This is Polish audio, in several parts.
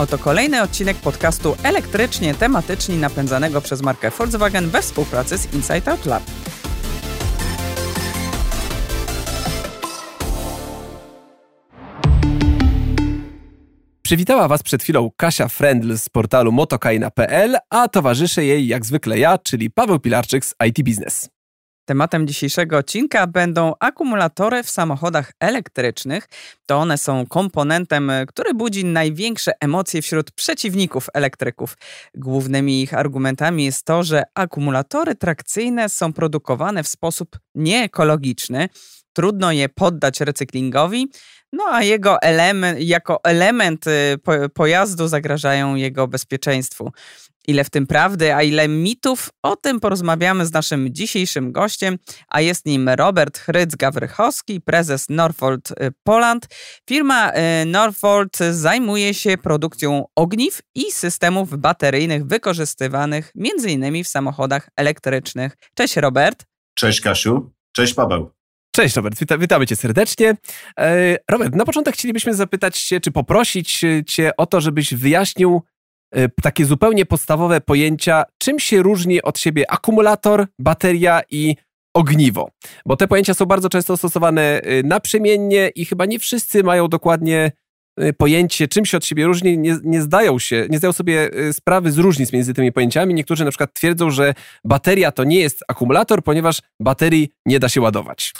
Oto kolejny odcinek podcastu elektrycznie tematycznie napędzanego przez markę Volkswagen we współpracy z Insight Out Lab. Przywitała Was przed chwilą Kasia Frendl z portalu motokaina.pl, a towarzyszy jej jak zwykle ja, czyli Paweł Pilarczyk z IT Business. Tematem dzisiejszego odcinka będą akumulatory w samochodach elektrycznych. To one są komponentem, który budzi największe emocje wśród przeciwników elektryków. Głównymi ich argumentami jest to, że akumulatory trakcyjne są produkowane w sposób nieekologiczny. Trudno je poddać recyklingowi, no a jego element, jako element y, pojazdu zagrażają jego bezpieczeństwu. Ile w tym prawdy, a ile mitów, o tym porozmawiamy z naszym dzisiejszym gościem, a jest nim Robert Hryc-Gawrychowski, prezes Norfolk y, Poland. Firma y, Norfolk zajmuje się produkcją ogniw i systemów bateryjnych wykorzystywanych m.in. w samochodach elektrycznych. Cześć Robert. Cześć Kasiu. Cześć Paweł. Cześć Robert, Wita, witamy cię serdecznie. E, Robert, na początek chcielibyśmy zapytać cię, czy poprosić cię o to, żebyś wyjaśnił takie zupełnie podstawowe pojęcia, czym się różni od siebie akumulator, bateria i ogniwo. Bo te pojęcia są bardzo często stosowane e, naprzemiennie i chyba nie wszyscy mają dokładnie pojęcie, czym się od siebie różni, nie, nie, zdają się, nie zdają sobie sprawy z różnic między tymi pojęciami. Niektórzy na przykład twierdzą, że bateria to nie jest akumulator, ponieważ baterii nie da się ładować.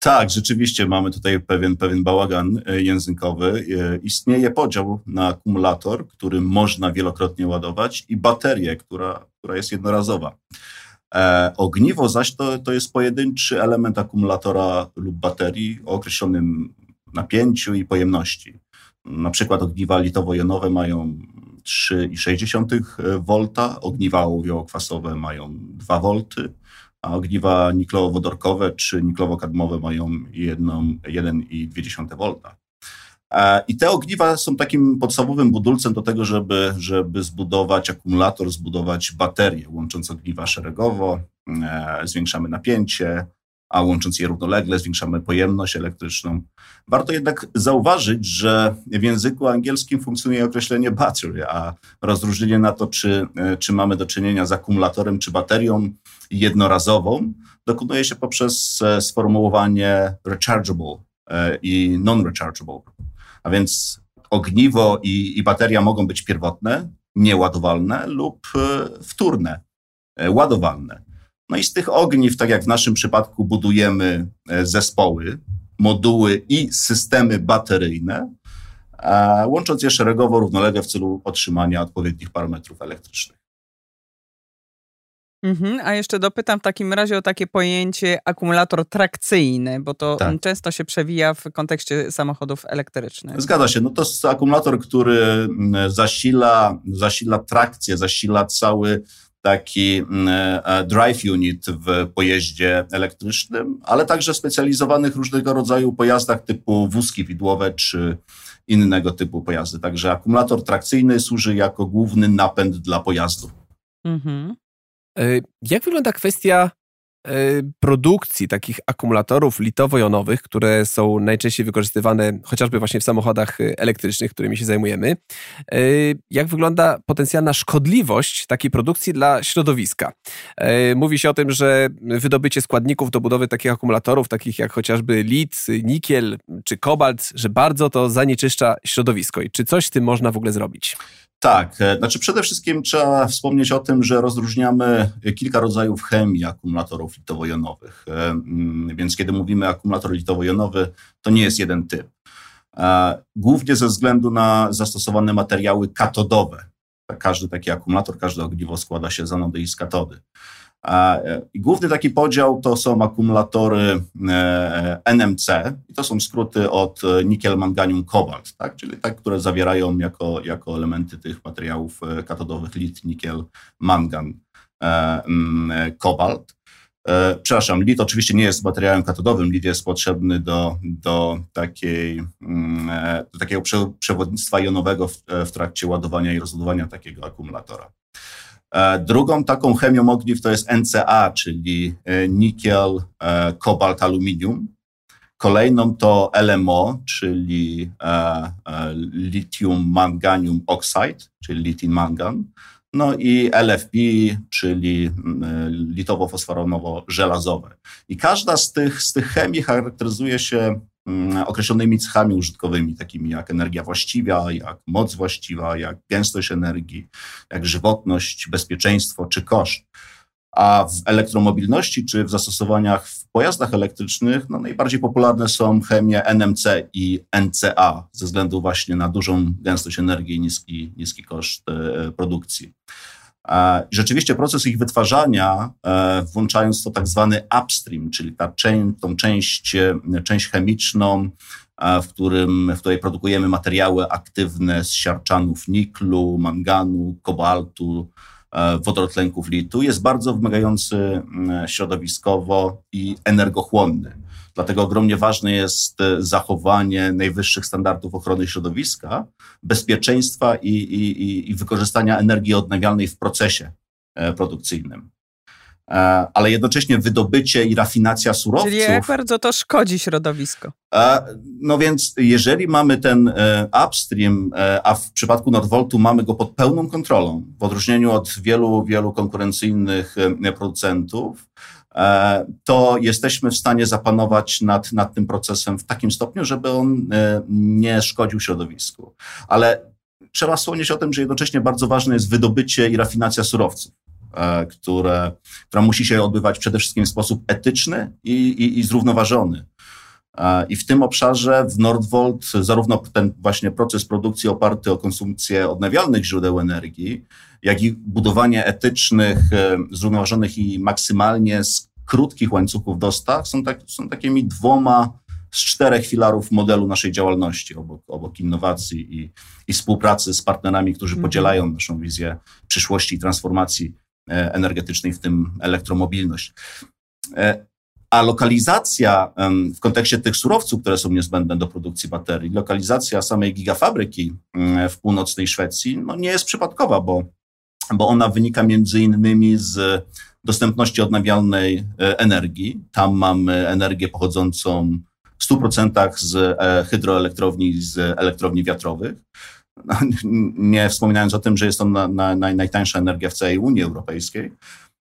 Tak, rzeczywiście mamy tutaj pewien, pewien bałagan e, językowy. E, istnieje podział na akumulator, który można wielokrotnie ładować i baterię, która, która jest jednorazowa. E, ogniwo zaś to, to jest pojedynczy element akumulatora lub baterii o określonym napięciu i pojemności. Na przykład ogniwa litowo-jonowe mają 3,6 V, ogniwa ołowiowo-kwasowe mają 2 V, a ogniwa niklowo-wodorkowe czy niklowo-kadmowe mają 1,2 V. E, I te ogniwa są takim podstawowym budulcem do tego, żeby, żeby zbudować akumulator, zbudować baterię. Łącząc ogniwa szeregowo, e, zwiększamy napięcie, a łącząc je równolegle, zwiększamy pojemność elektryczną. Warto jednak zauważyć, że w języku angielskim funkcjonuje określenie battery, a rozróżnienie na to, czy, e, czy mamy do czynienia z akumulatorem czy baterią jednorazową, dokonuje się poprzez e, sformułowanie rechargeable e, i non-rechargeable. A więc ogniwo i, i bateria mogą być pierwotne, nieładowalne lub wtórne, ładowalne. No i z tych ogniw, tak jak w naszym przypadku, budujemy e, zespoły, moduły i systemy bateryjne, łącząc je szeregowo równolegle w celu otrzymania odpowiednich parametrów elektrycznych. Mhm, a jeszcze dopytam w takim razie o takie pojęcie akumulator trakcyjny, bo to tak. często się przewija w kontekście samochodów elektrycznych. Zgadza się. No to jest akumulator, który mm, zasila, zasila trakcję, zasila cały taki mm, e, drive unit w pojeździe elektrycznym, ale także specjalizowanych różnego rodzaju pojazdach typu wózki widłowe czy innego typu pojazdy. Także akumulator trakcyjny służy jako główny napęd dla pojazdu. Mhm. E, jak wygląda kwestia E, produkcji takich akumulatorów litowo-jonowych, które są najczęściej wykorzystywane chociażby właśnie w samochodach e, elektrycznych, którymi się zajmujemy. Jak wygląda potencjalna szkodliwość takiej produkcji dla środowiska? Mówi się o tym, że wydobycie składników do budowy takich akumulatorów, takich jak chociażby lit, nikiel czy kobalt, że bardzo to zanieczyszcza środowisko. I czy coś z tym można w ogóle zrobić? Tak, e, znaczy przede wszystkim trzeba wspomnieć o tym, że rozróżniamy kilka rodzajów chemii akumulatorów litowo-jonowych. E, mm, więc kiedy mówimy akumulator litowo-jonowy, to nie jest jeden typ. E, głównie ze względu na zastosowane materiały katodowe. Każdy taki akumulator, każde ogniwo składa się z anody i z katody. E, główny taki podział to są akumulatory e, NMC i to są skróty od nikiel, manganium, kobalt, tak? czyli tak, które zawierają jako, jako elementy tych materiałów e, katodowych lit, nikiel, mangan, kobalt. Przepraszam, lit oczywiście nie jest materiałem katodowym, lit jest potrzebny do, do, takiej, mm, do takiego przewodnictwa jonowego w, w trakcie ładowania i rozładowania takiego akumulatora. E, drugą taką chemią ogniw to jest NCA, czyli e, nikiel, e, kobalt, aluminium. Kolejną to LMO, czyli e, e, lithium manganium oxide, czyli lithium mangan. No i LFP, czyli mm, litowo-fosforonowo-żelazowe. I każda z tych, z tych chemii charakteryzuje się mm, określonymi cechami użytkowymi, takimi jak energia właściwa, jak moc właściwa, jak gęstość energii, jak żywotność, bezpieczeństwo czy koszt. A w elektromobilności czy w zastosowaniach w pojazdach elektrycznych no najbardziej popularne są chemie NMC i NCA ze względu właśnie na dużą gęstość energii i niski, niski koszt e, produkcji. Rzeczywiście proces ich wytwarzania, e, włączając to tak zwany upstream, czyli ta część, tą część, e, część chemiczną, w, którym, w której produkujemy materiały aktywne z siarczanów niklu, manganu, kobaltu, wodorotlenków litu jest bardzo wymagający mm, środowiskowo i energochłonny. Dlatego ogromnie ważne jest e, zachowanie najwyższych standardów ochrony środowiska, bezpieczeństwa i, i, i wykorzystania energii odnawialnej w procesie e, produkcyjnym. E, ale jednocześnie wydobycie i rafinacja surowców. Czyli jak bardzo to szkodzi środowisko. E, no więc jeżeli mamy ten e, upstream, a w przypadku Nordvoltu mamy go pod pełną kontrolą, w odróżnieniu od wielu, wielu konkurencyjnych producentów, to jesteśmy w stanie zapanować nad, nad tym procesem w takim stopniu, żeby on nie szkodził środowisku. Ale trzeba wspomnieć o tym, że jednocześnie bardzo ważne jest wydobycie i rafinacja surowców. E, które, która musi się odbywać przede wszystkim w sposób etyczny i, i, i zrównoważony. E, I w tym obszarze w Nordvolt zarówno ten właśnie proces produkcji oparty o konsumpcję odnawialnych źródeł energii, jak i budowanie etycznych, e, zrównoważonych i maksymalnie z krótkich łańcuchów dostaw są, tak, są takimi dwoma z czterech filarów modelu naszej działalności, obok, obok innowacji i, i współpracy z partnerami, którzy mhm. podzielają naszą wizję przyszłości i transformacji energetycznej, w tym elektromobilność. E, a lokalizacja w kontekście tych surowców, które są niezbędne do produkcji baterii, lokalizacja samej gigafabryki w północnej Szwecji no nie jest przypadkowa, bo, bo ona wynika między innymi z dostępności odnawialnej e, energii. Tam mamy energię pochodzącą w 100% z hydroelektrowni, z elektrowni wiatrowych. nie wspominając o tym, że jest to na, na, najtańsza energia w całej Unii Europejskiej,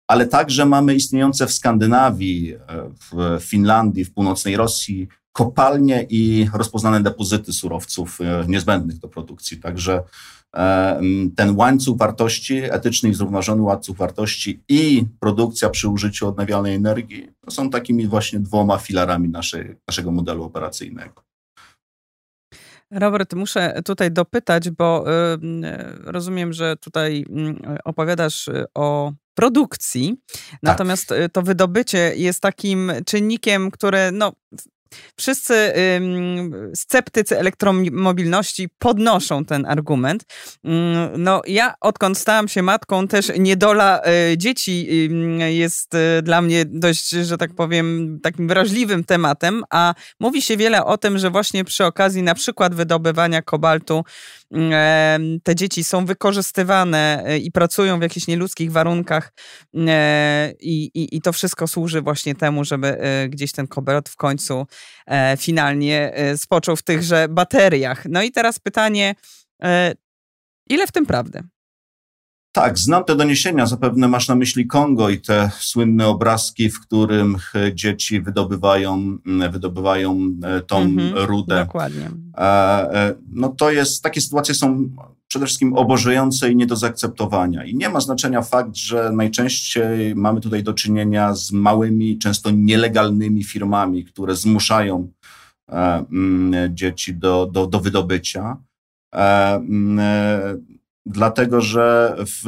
ale także mamy istniejące w Skandynawii, e, w Finlandii, w północnej Rosji kopalnie i rozpoznane depozyty surowców e, niezbędnych do produkcji. Także e, ten łańcuch wartości, etyczny i zrównoważony łańcuch wartości i produkcja przy użyciu odnawialnej energii są takimi właśnie dwoma filarami naszej, naszego modelu operacyjnego. Robert, muszę tutaj dopytać, bo y, rozumiem, że tutaj y, opowiadasz y, o produkcji, tak. natomiast to wydobycie jest takim czynnikiem, które no, Wszyscy sceptycy elektromobilności podnoszą ten argument. Ym, no, ja odkąd stałam się matką, też niedola y, dzieci y, jest y, dla mnie dość, że tak powiem, takim wrażliwym tematem, a mówi się wiele o tym, że właśnie przy okazji na przykład wydobywania kobaltu te dzieci są wykorzystywane e, i pracują w jakichś nieludzkich warunkach e, i, i, i to wszystko służy właśnie temu, żeby gdzieś ten kobalt w końcu finalnie spoczął w tychże bateriach. No i teraz pytanie, ile w tym prawdy? Tak, znam te doniesienia. Zapewne masz na myśli Kongo i te słynne obrazki, w którym dzieci wydobywają, wydobywają e, tą mhm, rudę. Dokładnie. E, e, no to jest, takie sytuacje są przede wszystkim obożujące i nie do zaakceptowania. I nie ma znaczenia fakt, że najczęściej mamy tutaj do czynienia z małymi, często nielegalnymi firmami, które zmuszają dzieci do, do, do wydobycia dlatego że w,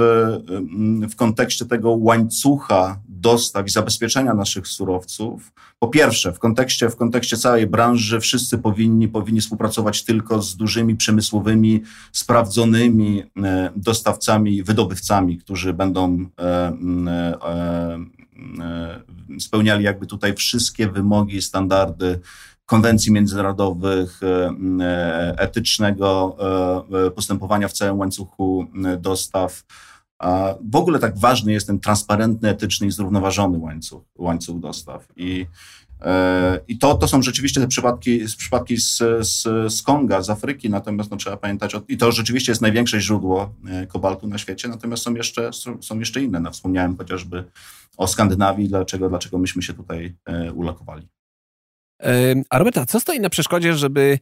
w kontekście tego łańcucha dostaw i zabezpieczenia naszych surowców, po pierwsze, w kontekście, w kontekście całej branży wszyscy powinni, powinni współpracować tylko z dużymi przemysłowymi, sprawdzonymi e, dostawcami, wydobywcami, którzy będą e, e, spełniali jakby tutaj wszystkie wymogi, standardy konwencji międzynarodowych, e, e, etycznego e, postępowania w całym łańcuchu dostaw. W ogóle tak ważny jest ten transparentny, etyczny i zrównoważony łańcuch, łańcuch dostaw. I I to, to są rzeczywiście te przypadki, przypadki z, z, z Konga, z Afryki, natomiast no, trzeba pamiętać, o, i to rzeczywiście jest największe źródło kobaltu na świecie, natomiast są jeszcze, są, jeszcze inne. No, wspomniałem chociażby o Skandynawii, dlaczego, dlaczego myśmy się tutaj ulokowali. A Roberta, co stoi na przeszkodzie, żeby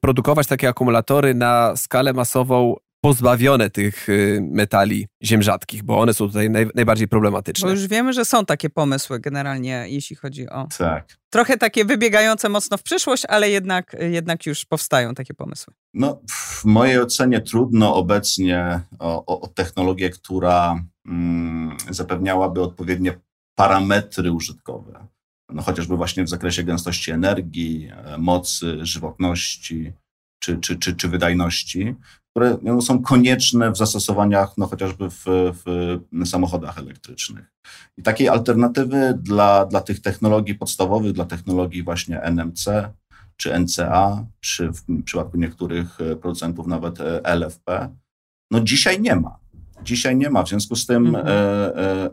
produkować takie akumulatory na skalę masową pozbawione tych y, metali ziem rzadkich, bo one są tutaj naj, najbardziej problematyczne. Bo już wiemy, że są takie pomysły generalnie, jeśli chodzi o... Tak. Trochę takie wybiegające mocno w przyszłość, ale jednak, jednak już powstają takie pomysły. No, w mojej ocenie trudno obecnie o, o, o technologię, która mm, zapewniałaby odpowiednie parametry użytkowe. No, chociażby właśnie w zakresie gęstości energii, e, mocy, żywotności czy, czy, czy, czy wydajności, które no, są konieczne w zastosowaniach no, chociażby w, w samochodach elektrycznych. I takiej alternatywy dla, dla tych technologii podstawowych, dla technologii właśnie NMC, czy NCA, czy w przypadku niektórych e, producentów nawet e, LFP, no dzisiaj nie ma. Dzisiaj nie ma, w związku z tym mhm. e,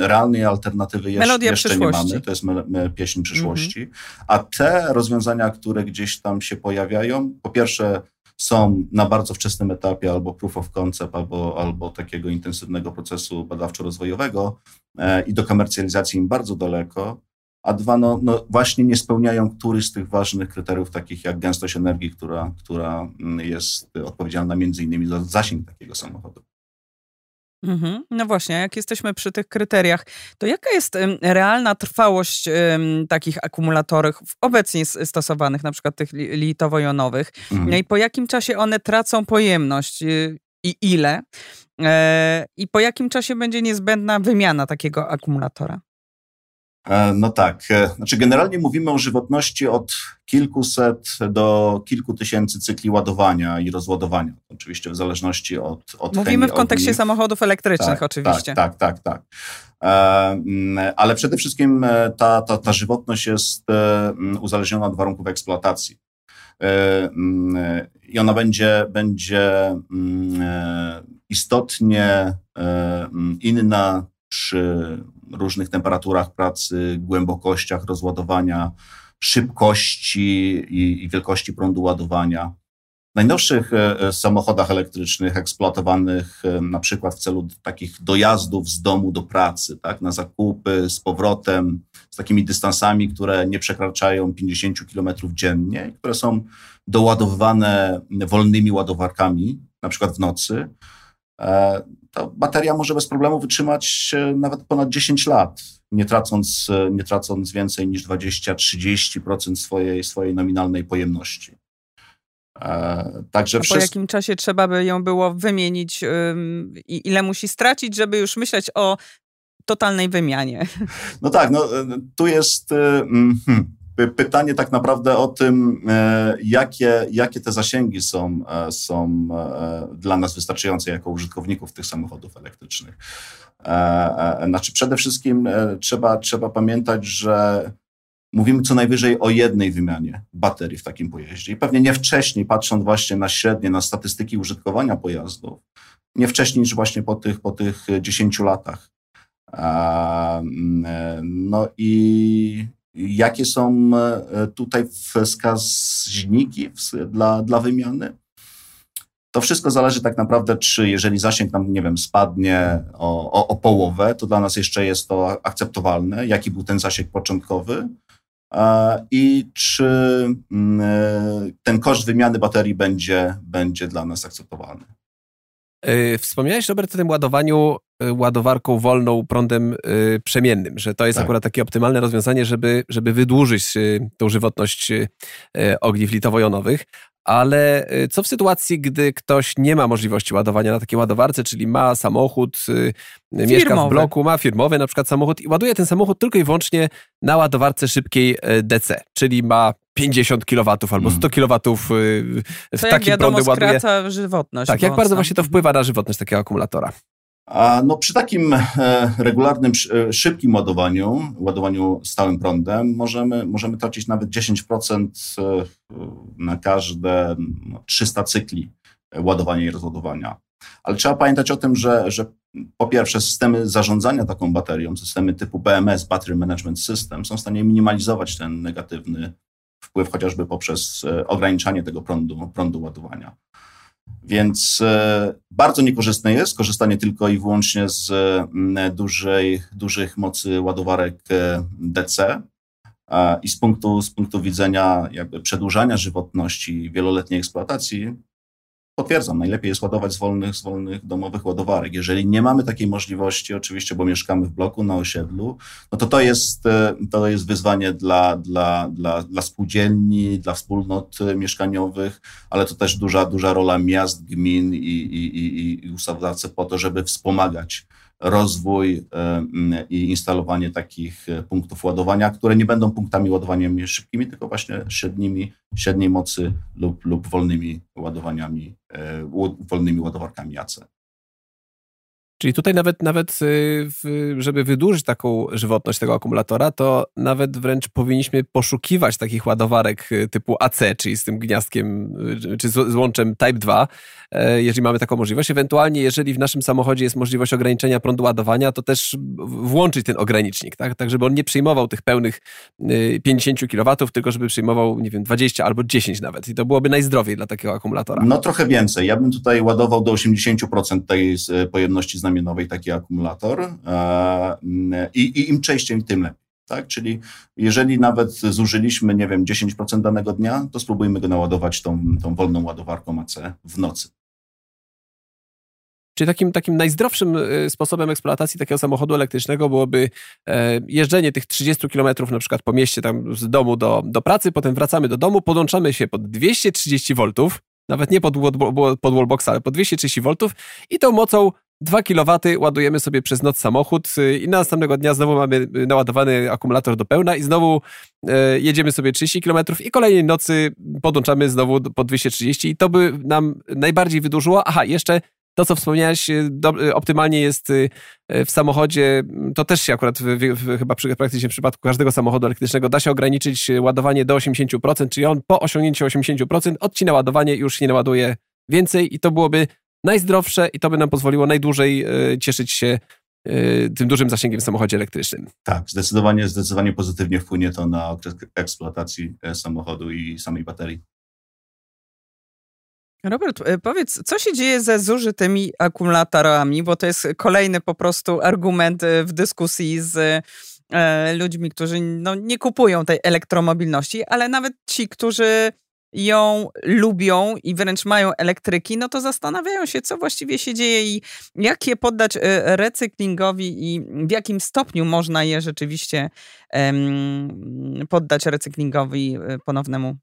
e, realnej alternatywy jeszcze, jeszcze nie mamy. To jest me, me, pieśń przyszłości. Mhm. A te rozwiązania, które gdzieś tam się pojawiają, po pierwsze są na bardzo wczesnym etapie albo proof of concept, albo, albo takiego intensywnego procesu badawczo-rozwojowego e, i do komercjalizacji im bardzo daleko, a dwa, no, no właśnie nie spełniają któryś z tych ważnych kryteriów, takich jak gęstość energii, która, która mm, jest odpowiedzialna między innymi za zasięg takiego samochodu. Mhm. No właśnie, jak jesteśmy przy tych kryteriach, to jaka jest realna trwałość takich akumulatorów obecnie stosowanych, na przykład tych litowo-jonowych, mhm. no i po jakim czasie one tracą pojemność y, i ile? E, I po jakim czasie będzie niezbędna wymiana takiego akumulatora? E, no tak. E, znaczy, generalnie mówimy o żywotności od kilkuset do kilku tysięcy cykli ładowania i rozładowania. Oczywiście w zależności od. od Mówimy w kontekście samochodów elektrycznych, tak, oczywiście. Tak, tak, tak. tak. Ale przede wszystkim ta, ta, ta żywotność jest uzależniona od warunków eksploatacji. I ona będzie, będzie istotnie inna przy różnych temperaturach pracy, głębokościach rozładowania, szybkości i, i wielkości prądu ładowania. W najnowszych e, e, samochodach elektrycznych eksploatowanych e, na przykład w celu takich dojazdów z domu do pracy, tak, na zakupy, z powrotem, z takimi dystansami, które nie przekraczają 50 km dziennie, które są doładowywane wolnymi ładowarkami, na przykład w nocy, to bateria może bez problemu wytrzymać nawet ponad 10 lat, nie tracąc, nie tracąc więcej niż 20-30% swojej, swojej nominalnej pojemności. E, także po jakim czasie trzeba by ją było wymienić i ile musi stracić, żeby już myśleć o totalnej wymianie? No tak, no, tu jest. Hmm pytanie tak naprawdę o tym, e, jakie, jakie te zasięgi są, e, są e, dla nas wystarczające jako użytkowników tych samochodów elektrycznych. Znaczy przede wszystkim trzeba, trzeba pamiętać, że mówimy co najwyżej o jednej wymianie baterii w takim pojeździe. I pewnie nie wcześniej, patrząc właśnie na średnie, na statystyki użytkowania pojazdów, nie wcześniej niż właśnie po tych, po tych 10 latach. No i Jakie są e, tutaj wskaźniki dla, dla wymiany? To wszystko zależy tak naprawdę, czy jeżeli zasięg nam, nie wiem, spadnie o, o, o, połowę, to dla nas jeszcze jest to akceptowalne. Jaki był ten zasięg początkowy? I czy mm, e, ten koszt wymiany baterii będzie, będzie dla nas akceptowalny? E, wspomniałeś, Robert, o tym ładowaniu e, ładowarką wolną prądem e, przemiennym, że to jest tak. akurat takie optymalne rozwiązanie, żeby, żeby wydłużyć tą żywotność ogniw litowo-jonowych. Ale co w sytuacji, gdy ktoś nie ma możliwości ładowania na takiej ładowarce, czyli ma samochód, firmowy. mieszka w bloku, ma firmowy na przykład samochód i ładuje ten samochód tylko i wyłącznie na ładowarce szybkiej DC, czyli ma 50 kW albo 100 kW y, w to takim ładuje. skraca żywotność. Tak, jak bardzo właśnie to wpływa na żywotność takiego akumulatora? A no przy takim e, regularnym, e, szybkim ładowaniu, ładowaniu stałym prądem, możemy, możemy tracić nawet 10% e, na każde no, 300 cykli ładowania i rozładowania. Ale trzeba pamiętać o tym, że, że po pierwsze systemy zarządzania taką baterią, systemy typu BMS, Battery Management System, są w stanie minimalizować ten negatywny wpływ chociażby poprzez e, ograniczanie tego prądu, prądu ładowania. Więc e, bardzo niekorzystne jest korzystanie tylko i wyłącznie z dużej, dużych mocy ładowarek e, DC. I z punktu, z punktu widzenia jakby przedłużania żywotności wieloletniej eksploatacji, Potwierdzam, najlepiej jest ładować z wolnych, z wolnych domowych ładowarek. Jeżeli nie mamy takiej możliwości, oczywiście, bo mieszkamy w bloku na osiedlu, no to to jest, e, to jest wyzwanie dla, dla, dla, dla spółdzielni, dla wspólnot mieszkaniowych, ale to też duża, duża rola miast, gmin i, i, i, i ustawodawcy po to, żeby wspomagać rozwój i instalowanie takich e, punktów ładowania, które nie będą punktami ładowania szybkimi, tylko właśnie średnimi, średniej mocy lub, lub wolnymi ładowaniami, e, wolnymi ładowarkami AC. Czyli tutaj nawet, nawet y, żeby wydłużyć taką żywotność tego akumulatora, to nawet wręcz powinniśmy poszukiwać takich ładowarek y, typu AC, czyli z tym gniazdkiem, y, czy z łączem Type 2, e, jeżeli mamy taką możliwość. Ewentualnie, jeżeli w naszym samochodzie jest możliwość ograniczenia prądu ładowania, to też włączyć ten ogranicznik, tak, tak żeby on nie przyjmował tych pełnych 50 kW, tylko żeby przyjmował, nie wiem, 20 albo 10 nawet. I to byłoby najzdrowiej dla takiego akumulatora. No trochę więcej. Ja bym tutaj ładował do 80% tej pojemności znamionowej taki akumulator e, i, i im częściej, tym lepiej. Tak? Czyli jeżeli nawet zużyliśmy, nie wiem, 10% danego dnia, to spróbujmy go naładować tą, tą wolną ładowarką AC w nocy. Czyli takim, takim najzdrowszym e, sposobem eksploatacji takiego samochodu elektrycznego byłoby e, jeżdżenie tych 30 km na przykład po mieście tam z domu do, do pracy, potem wracamy do domu, podłączamy się pod 230 V, nawet nie pod, pod wallboxa, ale pod 230 V i tą mocą 2 kW ładujemy sobie przez noc samochód y, i następnego dnia znowu mamy y, naładowany akumulator do pełna i znowu e, jedziemy sobie 30 km i kolejnej nocy podłączamy znowu po 230 i to by nam najbardziej wydłużyło. Aha, jeszcze to, co wspomniałeś, optymalnie jest w samochodzie, to też się akurat w, w, chyba przy, praktycznie w przypadku każdego samochodu elektrycznego da się ograniczyć ładowanie do 80%, czyli on po osiągnięciu 80% odcina ładowanie i już nie naładuje więcej i to byłoby najzdrowsze i to by nam pozwoliło najdłużej e, cieszyć się e, tym dużym zasięgiem w samochodzie elektrycznym. Tak, zdecydowanie, zdecydowanie pozytywnie wpłynie to na okres eksploatacji e, samochodu i samej baterii. Robert, powiedz, co się dzieje ze zużytymi akumulatorami, bo to jest kolejny po prostu argument w dyskusji z ludźmi, którzy no, nie kupują tej elektromobilności, ale nawet ci, którzy ją lubią i wręcz mają elektryki, no to zastanawiają się, co właściwie się dzieje i jak je poddać e, recyklingowi i w jakim stopniu można je rzeczywiście um, poddać recyklingowi e, ponownemu.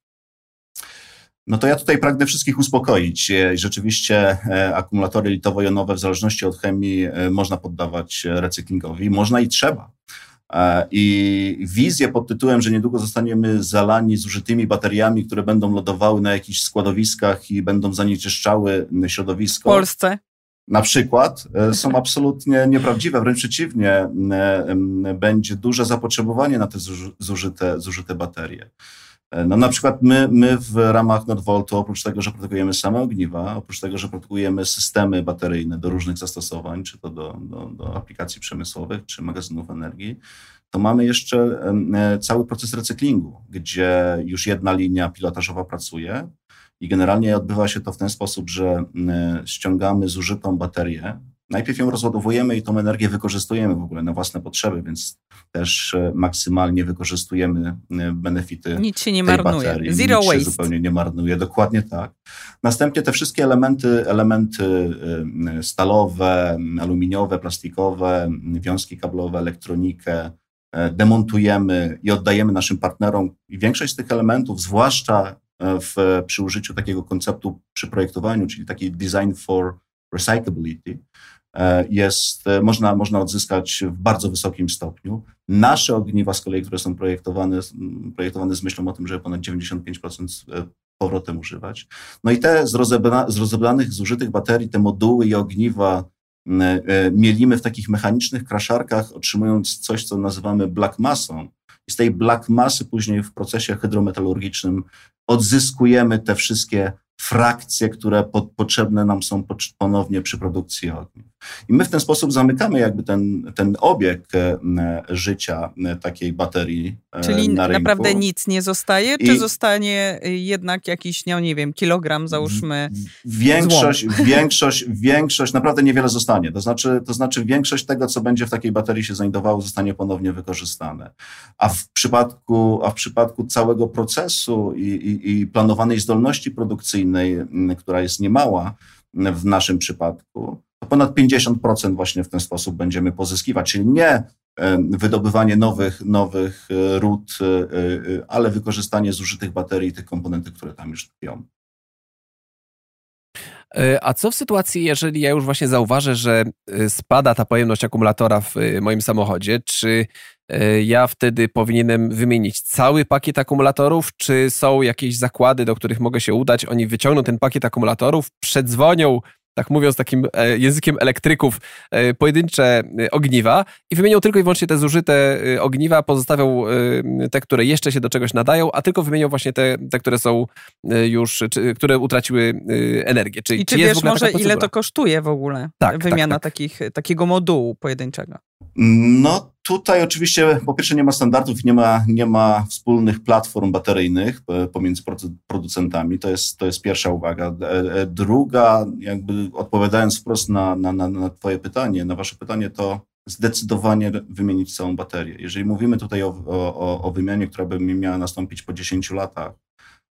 No to ja tutaj pragnę wszystkich uspokoić. E, rzeczywiście akumulatory litowo-jonowe w zależności od chemii można poddawać recyklingowi, można i trzeba. E, I wizję pod tytułem, że niedługo zostaniemy zalani zużytymi bateriami, które będą lodowały na jakichś składowiskach i będą zanieczyszczały środowisko. W Polsce? Na przykład e, są absolutnie nieprawdziwe, wręcz przeciwnie, będzie duże zapotrzebowanie na te zużyte, zużyte baterie. E, no na przykład my, my w ramach Nordvoltu, oprócz tego, że produkujemy same ogniwa, oprócz tego, że produkujemy systemy bateryjne do różnych zastosowań, czy to do, do, do aplikacji przemysłowych, czy magazynów energii, to mamy jeszcze e, cały proces recyklingu, gdzie już jedna linia pilotażowa pracuje i generalnie odbywa się to w ten sposób, że ściągamy zużytą baterię, najpierw ją rozładowujemy i tą energię wykorzystujemy w ogóle na własne potrzeby, więc też e, maksymalnie wykorzystujemy e, benefity Nic się nie marnuje. Baterii. Zero Nic waste. się zupełnie nie marnuje, dokładnie tak. Następnie te wszystkie elementy, elementy e, stalowe, aluminiowe, plastikowe, wiązki kablowe, elektronikę, demontujemy i oddajemy naszym partnerom. I większość z tych elementów, zwłaszcza w, przy użyciu takiego konceptu przy projektowaniu, czyli taki design for recyclability, jest, e, można, można odzyskać w bardzo wysokim stopniu. Nasze ogniwa z kolei, które są projektowane, projektowane z myślą o tym, żeby ponad 95% e, powrotem używać. No i te z, rozebra, z rozebranych, zużytych baterii, te moduły i ogniwa mielimy w takich mechanicznych kraszarkach, otrzymując coś, co nazywamy black massą. I z tej black masy później w procesie hydrometalurgicznym odzyskujemy te wszystkie frakcje, które po, potrzebne nam są ponownie przy produkcji ogniw. I my w ten sposób zamykamy jakby ten, ten obieg e, życia e, takiej baterii e, Czyli na naprawdę nic nie zostaje, czy I zostanie jednak jakiś, no nie wiem, kilogram załóżmy Większość, większość, większość, naprawdę niewiele zostanie. To znaczy, to znaczy większość tego, co będzie w takiej baterii się znajdowało, zostanie ponownie wykorzystane. A w przypadku, a w przypadku całego procesu i, i, i planowanej zdolności produkcyjnej, która jest niemała w naszym przypadku, ponad 50% właśnie w ten sposób będziemy pozyskiwać, czyli nie wydobywanie nowych, nowych e, ród, e, e, ale wykorzystanie zużytych baterii, tych komponentów, które tam już tkwią. A co w sytuacji, jeżeli ja już właśnie zauważę, że spada ta pojemność akumulatora w moim samochodzie? Czy ja wtedy powinienem wymienić cały pakiet akumulatorów, czy są jakieś zakłady, do których mogę się udać? Oni wyciągną ten pakiet akumulatorów, przedzwonią tak mówiąc takim e, językiem elektryków, e, pojedyncze e, ogniwa i wymienią tylko i wyłącznie te zużyte ogniwa, pozostawią te, które jeszcze się do czegoś nadają, a tylko wymienią właśnie te, te które są już, czy, które utraciły energię. Czy, I czy, czy wiesz może ile to kosztuje w ogóle? Tak, tak wymiana tak, tak. Takich, takiego modułu pojedynczego? No tutaj oczywiście po pierwsze nie ma standardów, nie ma, nie ma wspólnych platform bateryjnych e, pomiędzy producentami. To jest, to jest pierwsza uwaga. E, e, druga, jakby odpowiadając wprost na, na, na, twoje pytanie, na wasze pytanie, to zdecydowanie wymienić całą baterię. Jeżeli mówimy tutaj o, o, o wymianie, która by miała nastąpić po 10 latach,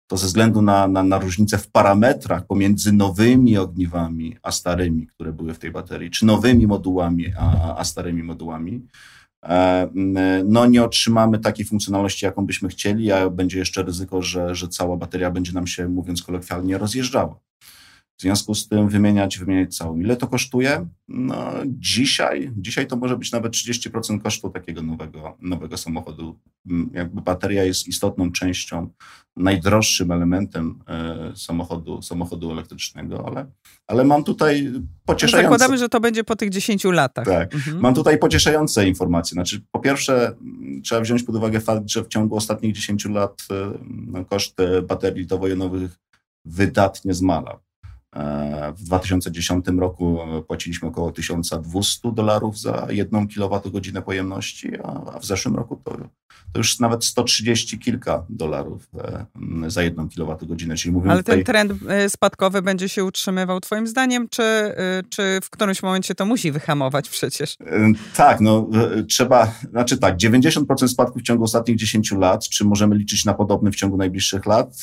to ze względu na, na, na różnicę w parametrach pomiędzy nowymi ogniwami a starymi, które były w tej baterii, czy nowymi modułami a, a starymi modułami, no nie otrzymamy takiej funkcjonalności, jaką byśmy chcieli, a będzie jeszcze ryzyko, że, że cała bateria będzie nam się, mówiąc kolokwialnie, rozjeżdżała. W związku z tym wymieniać, wymieniać całą. Ile to kosztuje? No, dzisiaj, dzisiaj to może być nawet 30% kosztu takiego nowego, nowego samochodu. Mm, jakby bateria jest istotną częścią, najdroższym elementem e, samochodu, samochodu elektrycznego, ale, ale mam tutaj pocieszające... Zakładamy, że to będzie po tych 10 latach. Tak. Mhm. Mam tutaj pocieszające informacje. Znaczy, po pierwsze, trzeba wziąć pod uwagę fakt, że w ciągu ostatnich 10 lat e, no, koszt baterii litowo-jonowych wydatnie zmalał. E, w 2010 roku płaciliśmy około 1200 dolarów za jedną kilowatogodzinę pojemności, a w zeszłym roku to, to już nawet 130 kilka dolarów e, za jedną kilowatogodzinę. Czyli mówimy Ale ten tutaj... trend e, spadkowy będzie się utrzymywał twoim zdaniem, czy, czy w którymś momencie to musi wyhamować przecież? Tak, no trzeba, znaczy tak, 90% spadku w ciągu ostatnich 10 lat, czy możemy liczyć na podobny w ciągu najbliższych lat?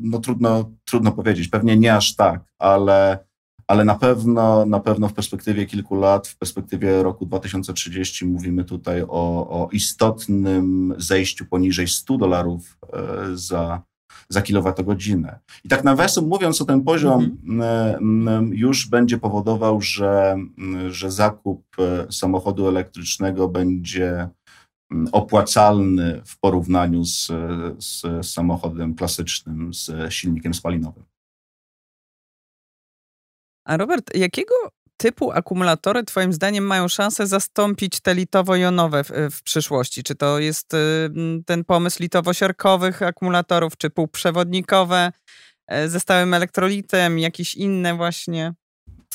No trudno, trudno powiedzieć, pewnie nie aż tak, ale, ale na, pewno, na pewno w perspektywie kilku lat, w perspektywie roku 2030 mówimy tutaj o, o istotnym zejściu poniżej 100 dolarów e, za, za kilowatogodzinę. I tak nawiasem mówiąc, o ten poziom mhm. już będzie powodował, że, że zakup e, samochodu elektrycznego będzie opłacalny w porównaniu z, z samochodem klasycznym, z silnikiem spalinowym. A Robert, jakiego typu akumulatory Twoim zdaniem mają szansę zastąpić te litowo-jonowe w, w, przyszłości? Czy to jest y, ten pomysł litowo-siarkowych akumulatorów, czy półprzewodnikowe e, ze stałym elektrolitem, jakieś inne właśnie?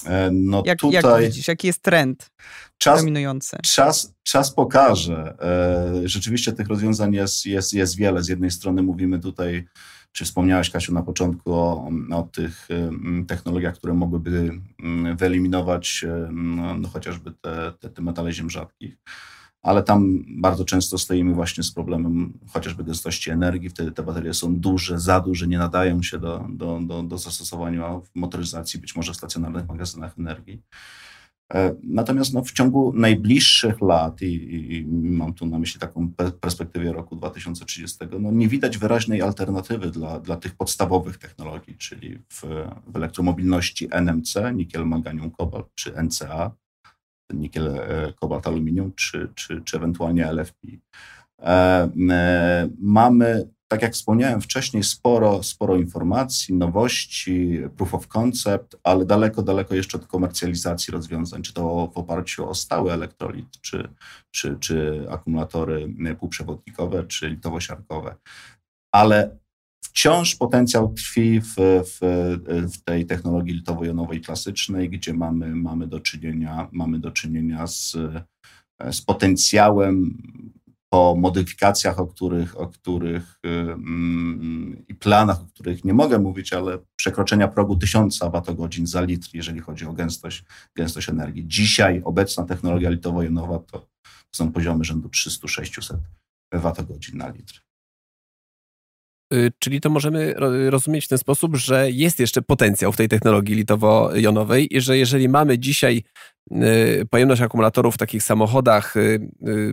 E, no jak, tutaj jak widzisz, jaki jest trend czas, dominujący? Czas, czas pokaże. E, rzeczywiście tych rozwiązań jest, jest, jest wiele. Z jednej strony mówimy tutaj czy wspomniałaś, Kasiu, na początku o, o tych technologiach, które mogłyby wyeliminować no, no, chociażby te, te, te metale ziem rzadkich ale tam bardzo często stoimy właśnie z problemem chociażby gęstości energii. Wtedy te baterie są duże, za duże, nie nadają się do, do, do, do zastosowania w motoryzacji, być może w stacjonarnych magazynach energii. E, natomiast no, w ciągu najbliższych lat, i, i, mam tu na myśli taką perspektywę roku 2030, no, nie widać wyraźnej alternatywy dla, dla tych podstawowych technologii, czyli w, w elektromobilności NMC, nikiel, maganium, kobalt, czy NCA, nikiel, e, kobalt, aluminium, czy, czy, czy ewentualnie LFP. E, e, mamy tak jak wspomniałem wcześniej, sporo, sporo informacji, nowości, proof of concept, ale daleko, daleko jeszcze od komercjalizacji rozwiązań, czy to w oparciu o stały elektrolit, czy, czy, czy akumulatory półprzewodnikowe, czy litowo-siarkowe. Ale Wciąż potencjał tkwi w, w, w tej technologii litowo-jonowej klasycznej, gdzie mamy, mamy, do, czynienia, mamy do czynienia z, z potencjałem po modyfikacjach, o których, o których i planach, o których nie mogę mówić, ale przekroczenia progu 1000 watogodzin za litr, jeżeli chodzi o gęstość, gęstość energii. Dzisiaj obecna technologia litowo-jonowa to są poziomy rzędu 300-600 watogodzin na litr. Y, czyli to możemy rozumieć w ten sposób, że jest jeszcze potencjał w tej technologii litowo-jonowej i że jeżeli mamy dzisiaj y, pojemność akumulatorów w takich samochodach, y,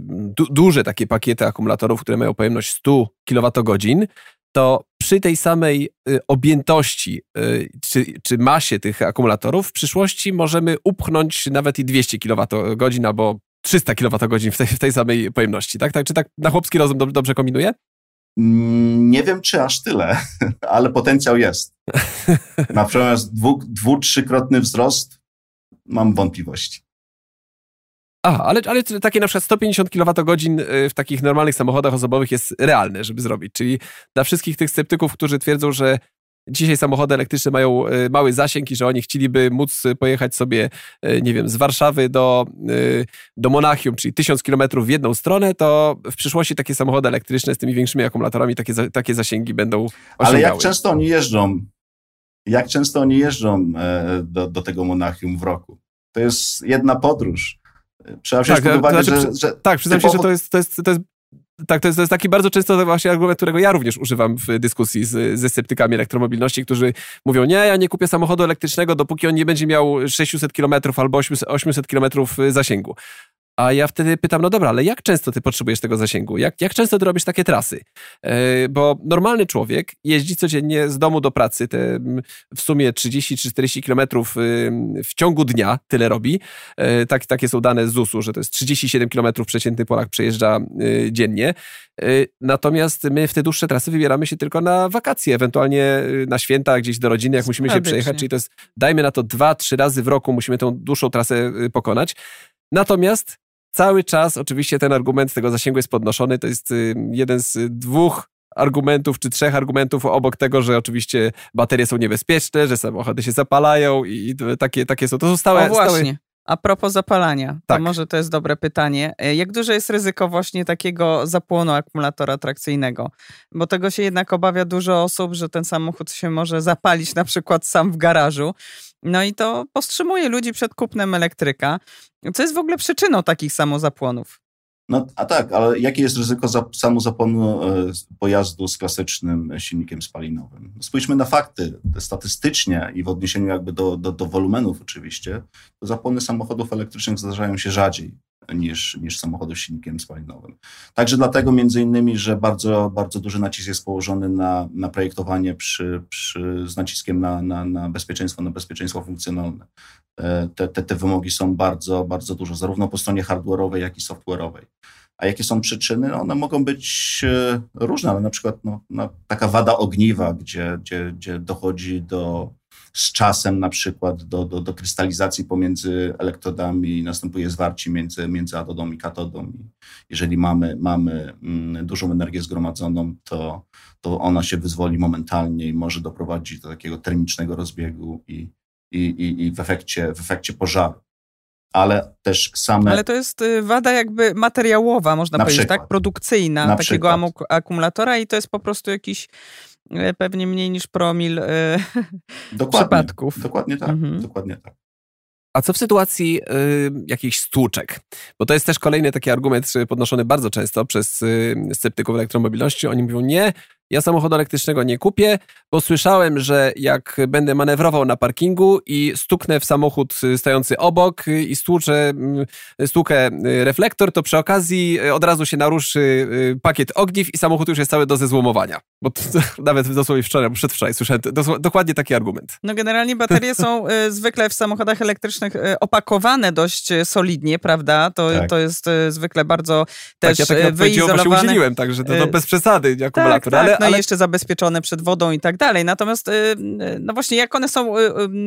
du duże takie pakiety akumulatorów, które mają pojemność 100 kWh, to przy tej samej objętości czy, czy masie tych akumulatorów w przyszłości możemy upchnąć nawet i 200 kWh albo 300 kWh w tej, w tej samej pojemności, tak? tak? Czy tak na chłopski rozum dobrze kombinuję? Mm, nie wiem, czy aż tyle, ale potencjał jest. Natomiast dwu, dwu, trzykrotny wzrost mam wątpliwości. Aha, ale, ale takie na przykład 150 kWh y, w takich normalnych samochodach osobowych jest realne, żeby zrobić. Czyli dla wszystkich tych sceptyków, którzy twierdzą, że Dzisiaj samochody elektryczne mają e, mały zasięg i że oni chcieliby móc pojechać sobie, e, nie wiem, z Warszawy do, e, do Monachium, czyli tysiąc kilometrów w jedną stronę, to w przyszłości takie samochody elektryczne z tymi większymi akumulatorami takie, takie zasięgi będą osiągały. Ale jak często oni jeżdżą? Jak często oni jeżdżą do, do tego Monachium w roku? To jest jedna podróż. Trzeba wziąć tak, pod uwagę, znaczy, że, że... Tak, przyznam typowo... się, że to jest, to jest, to jest tak, to jest, to jest taki bardzo często właśnie argument, którego ja również używam w dyskusji z, ze sceptykami elektromobilności, którzy mówią, nie, ja nie kupię samochodu elektrycznego, dopóki on nie będzie miał 600 km albo 800 km zasięgu. A ja wtedy pytam, no dobra, ale jak często ty potrzebujesz tego zasięgu? Jak, jak często ty robisz takie trasy? E, bo normalny człowiek jeździ codziennie z domu do pracy, te w sumie 30 czy 40 kilometrów w ciągu dnia, tyle robi. E, tak, takie są dane z ZUS-u, że to jest 37 kilometrów przeciętny Polak przejeżdża e, dziennie. Natomiast my w te dłuższe trasy wybieramy się tylko na wakacje, ewentualnie na święta, gdzieś do rodziny, jak musimy się przejechać, czyli to jest, dajmy na to dwa, trzy razy w roku musimy tą dłuższą trasę pokonać. Natomiast cały czas oczywiście ten argument tego zasięgu jest podnoszony. To jest y, jeden z dwóch argumentów, czy trzech argumentów obok tego, że oczywiście baterie są niebezpieczne, że samochody się zapalają i takie, takie są. To są stałe... O właśnie. Stałe... A propos zapalania, tak. to może to jest dobre pytanie. E, jak duże jest ryzyko właśnie takiego zapłonu akumulatora trakcyjnego? Bo tego się jednak obawia dużo osób, że ten samochód się może zapalić na przykład sam w garażu. No i to powstrzymuje ludzi przed kupnem elektryka. Co jest w ogóle przyczyną takich samozapłonów? No, a tak, ale jakie jest ryzyko za, samozapłonu e, pojazdu z klasycznym silnikiem spalinowym? Spójrzmy na fakty. Statystycznie i w odniesieniu jakby do, do, do wolumenów oczywiście, to zapłony samochodów elektrycznych zdarzają się rzadziej niż, niż samochody z silnikiem spalinowym. Także dlatego między innymi, że bardzo, bardzo duży nacisk jest położony na, na projektowanie przy, przy, z naciskiem na, na, na bezpieczeństwo, na bezpieczeństwo funkcjonalne. E, te, te, te wymogi są bardzo, bardzo duże, zarówno po stronie hardware'owej, jak i software'owej. A jakie są przyczyny? No, one mogą być e, różne, ale na przykład no, no, taka wada ogniwa, gdzie, gdzie, gdzie dochodzi do z czasem na przykład do, do, do krystalizacji pomiędzy elektrodami następuje zwarcie między, między atodą i katodą. I jeżeli mamy, mamy mm, dużą energię zgromadzoną, to, to ona się wyzwoli momentalnie i może doprowadzić do takiego termicznego rozbiegu i, i, i, i w, efekcie, w efekcie pożaru ale też same. Ale to jest y, wada jakby materiałowa, można powiedzieć, przykład. tak? Produkcyjna na takiego przykład. akumulatora i to jest po prostu jakiś pewnie mniej niż promil e, dokładnie, przypadków. Dokładnie tak, mhm. dokładnie tak. A co w sytuacji y, jakichś stłuczek? Bo to jest też kolejny taki argument podnoszony bardzo często przez y, sceptyków elektromobilności. Oni mówią, nie, ja samochodu elektrycznego nie kupię, bo słyszałem, że jak będę manewrował na parkingu i stuknę w samochód stojący obok i stłuczę, mm, stłukę y, reflektor, to przy okazji y, od razu się naruszy y, pakiet ogniw i samochód już jest cały do zezłomowania. Bo to, to, nawet dosłownie wczoraj, przedwczoraj słyszałem dokładnie taki argument. No generalnie baterie są zwykle w samochodach elektrycznych opakowane dość solidnie, prawda? To, tak. to jest zwykle bardzo też tak, ja tak wyizolowane. się udzieliłem, także to, to bez przesady akumulator. Tak, tak, ale, no ale... i jeszcze zabezpieczone przed wodą i tak dalej. Natomiast, no właśnie, jak one są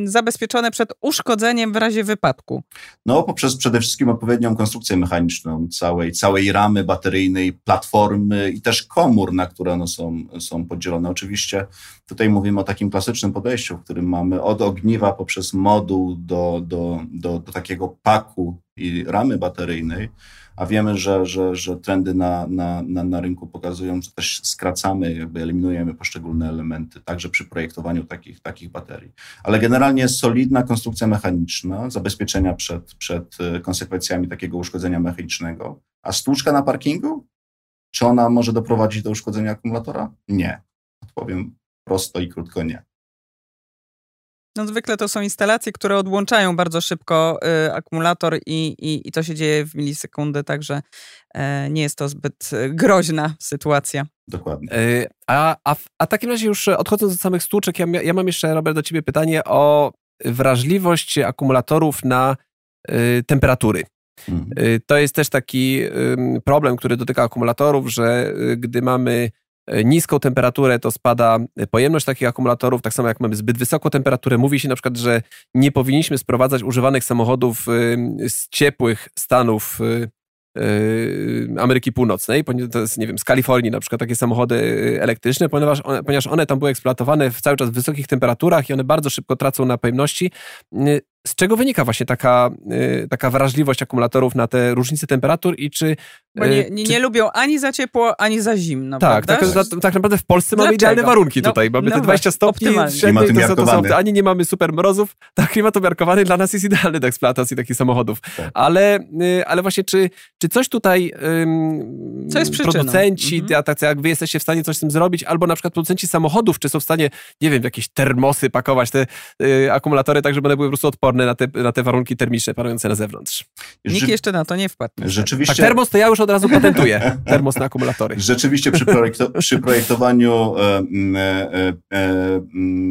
zabezpieczone przed uszkodzeniem w razie wypadku? No, poprzez przede wszystkim odpowiednią konstrukcję mechaniczną całej, całej ramy bateryjnej, platformy i też komór, na które one są, są podzielone. Oczywiście tutaj mówimy o takim klasycznym podejściu, w którym mamy od ogniwa poprzez moduł do, do, do, do takiego paku i ramy bateryjnej, a wiemy, że, że, że trendy na, na, na, na rynku pokazują, że też skracamy, jakby eliminujemy poszczególne elementy, także przy projektowaniu takich, takich baterii. Ale generalnie solidna konstrukcja mechaniczna, zabezpieczenia przed, przed e, konsekwencjami takiego uszkodzenia mechanicznego. A stłuczka na parkingu? Czy ona może doprowadzić do uszkodzenia akumulatora? Nie. Odpowiem prosto i krótko nie. No zwykle to są instalacje, które odłączają bardzo szybko y, akumulator i, i, i, to się dzieje w milisekundy, także y, nie jest to zbyt e, groźna sytuacja. Dokładnie. Y, a, a, w, a w takim razie już odchodząc do samych stłuczek, ja, ja mam jeszcze, Robert, do ciebie pytanie o wrażliwość akumulatorów na temperatury. Mhm. To jest też taki problem, który dotyka akumulatorów, że gdy mamy E, niską temperaturę, to spada pojemność takich akumulatorów, tak samo jak mamy zbyt wysoką temperaturę. Mówi się na przykład, że nie powinniśmy sprowadzać używanych samochodów e, z ciepłych stanów e, Ameryki Północnej, to jest, nie wiem, z Kalifornii na przykład takie samochody elektryczne, ponieważ one, ponieważ one tam były eksploatowane w cały czas w wysokich temperaturach i one bardzo szybko tracą na pojemności. Z czego wynika właśnie taka, y, taka wrażliwość akumulatorów na te różnice temperatur i czy... Bo nie, y, nie, czy... nie lubią ani za ciepło, ani za zimno, Tak, tak, tak, naprawdę w Polsce Dlaczego? mamy idealne warunki no, tutaj. Mamy no te 20 stopni, średniej, to, to, to, ani nie mamy super mrozów. Tak, klimat umiarkowany dla nas jest idealny do eksploatacji takich samochodów. Tak. Ale, y, ale właśnie, czy, czy coś tutaj um, Co jest producenci, mhm. tacy jak wy jesteście w stanie coś z tym zrobić, albo na przykład producenci samochodów, czy są w stanie, nie wiem, w jakieś termosy pakować te y, akumulatory tak, żeby one były po prostu odporne odporne na te, na te warunki termiczne panujące na zewnątrz. Nikt jeszcze na to nie wpadł. Rzeczywiście. Tak, termos to ja już od razu patentuję. Termos na akumulatory. Rzeczywiście przy, projekto, przy projektowaniu e, e, e,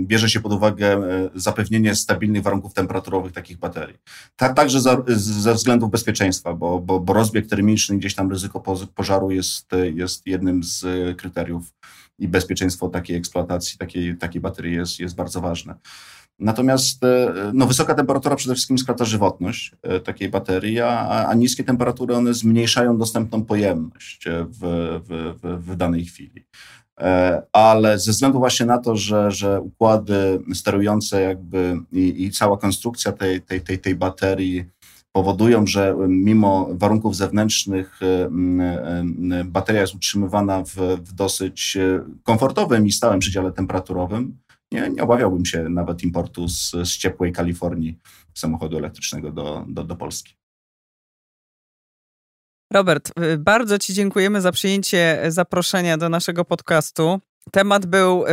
bierze się pod uwagę e, zapewnienie stabilnych warunków temperaturowych takich baterii. Tak, także za, ze względów bezpieczeństwa, bo, bo, bo rozbieg termiczny, gdzieś tam ryzyko pożaru jest, jest jednym z kryteriów i bezpieczeństwo takiej eksploatacji, takiej, takiej baterii jest, jest bardzo ważne. Natomiast e, no, wysoka temperatura przede wszystkim skraca żywotność e, takiej baterii, a, a niskie temperatury one zmniejszają dostępną pojemność e, w, w, w, w danej chwili. Ale ze względu właśnie na to, że, że układy sterujące jakby i, i, cała konstrukcja tej, tej, tej, tej baterii powodują, że mimo warunków zewnętrznych bateria jest utrzymywana w, w dosyć komfortowym i stałym przedziale temperaturowym, nie, nie obawiałbym się nawet importu z, z ciepłej Kalifornii samochodu elektrycznego do, do, do Polski. Robert, y, bardzo Ci dziękujemy za przyjęcie zaproszenia do naszego podcastu. Temat był y,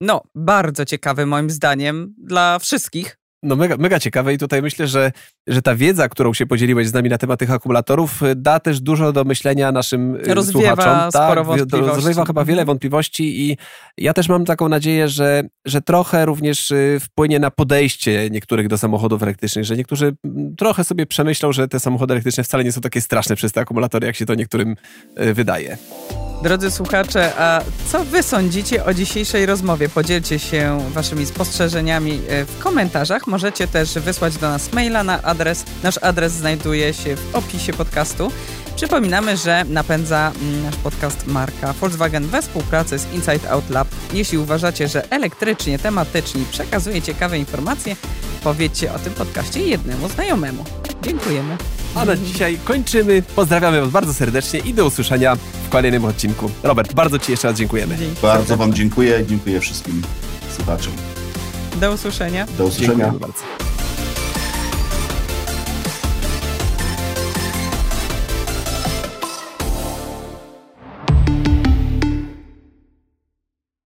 no, bardzo ciekawy moim zdaniem dla wszystkich, no mega, mega ciekawe i tutaj myślę, że, że ta wiedza, którą się podzieliłeś z nami na temat tych akumulatorów, y, da też dużo do myślenia naszym y, rozwiewa słuchaczom. Sporo tak, wątpliwości. rozwiewa chyba wiele wątpliwości i ja też mam taką nadzieję, że, że trochę również y, wpłynie na podejście niektórych do samochodów elektrycznych, że niektórzy trochę sobie przemyślą, że te samochody elektryczne wcale nie są takie straszne przez te akumulatory, jak się to niektórym wydaje. Drodzy słuchacze, a co wy sądzicie o dzisiejszej rozmowie? Podzielcie się waszymi spostrzeżeniami w komentarzach. Możecie też wysłać do nas maila na adres. Nasz adres znajduje się w opisie podcastu. Przypominamy, że napędza mm, nasz podcast marka Volkswagen we współpracy z Inside Out Lab. Jeśli uważacie, że elektrycznie, tematycznie przekazuje ciekawe informacje, powiedzcie o tym podcaście jednemu znajomemu. Dziękujemy. A na dzisiaj kończymy. Pozdrawiamy Was bardzo serdecznie i do usłyszenia w kolejnym odcinku. Robert, bardzo Ci jeszcze raz dziękujemy. Dzięki. Bardzo Wam dziękuję. Dziękuję wszystkim słuchaczom. Do usłyszenia. Do usłyszenia. Dziękuję bardzo.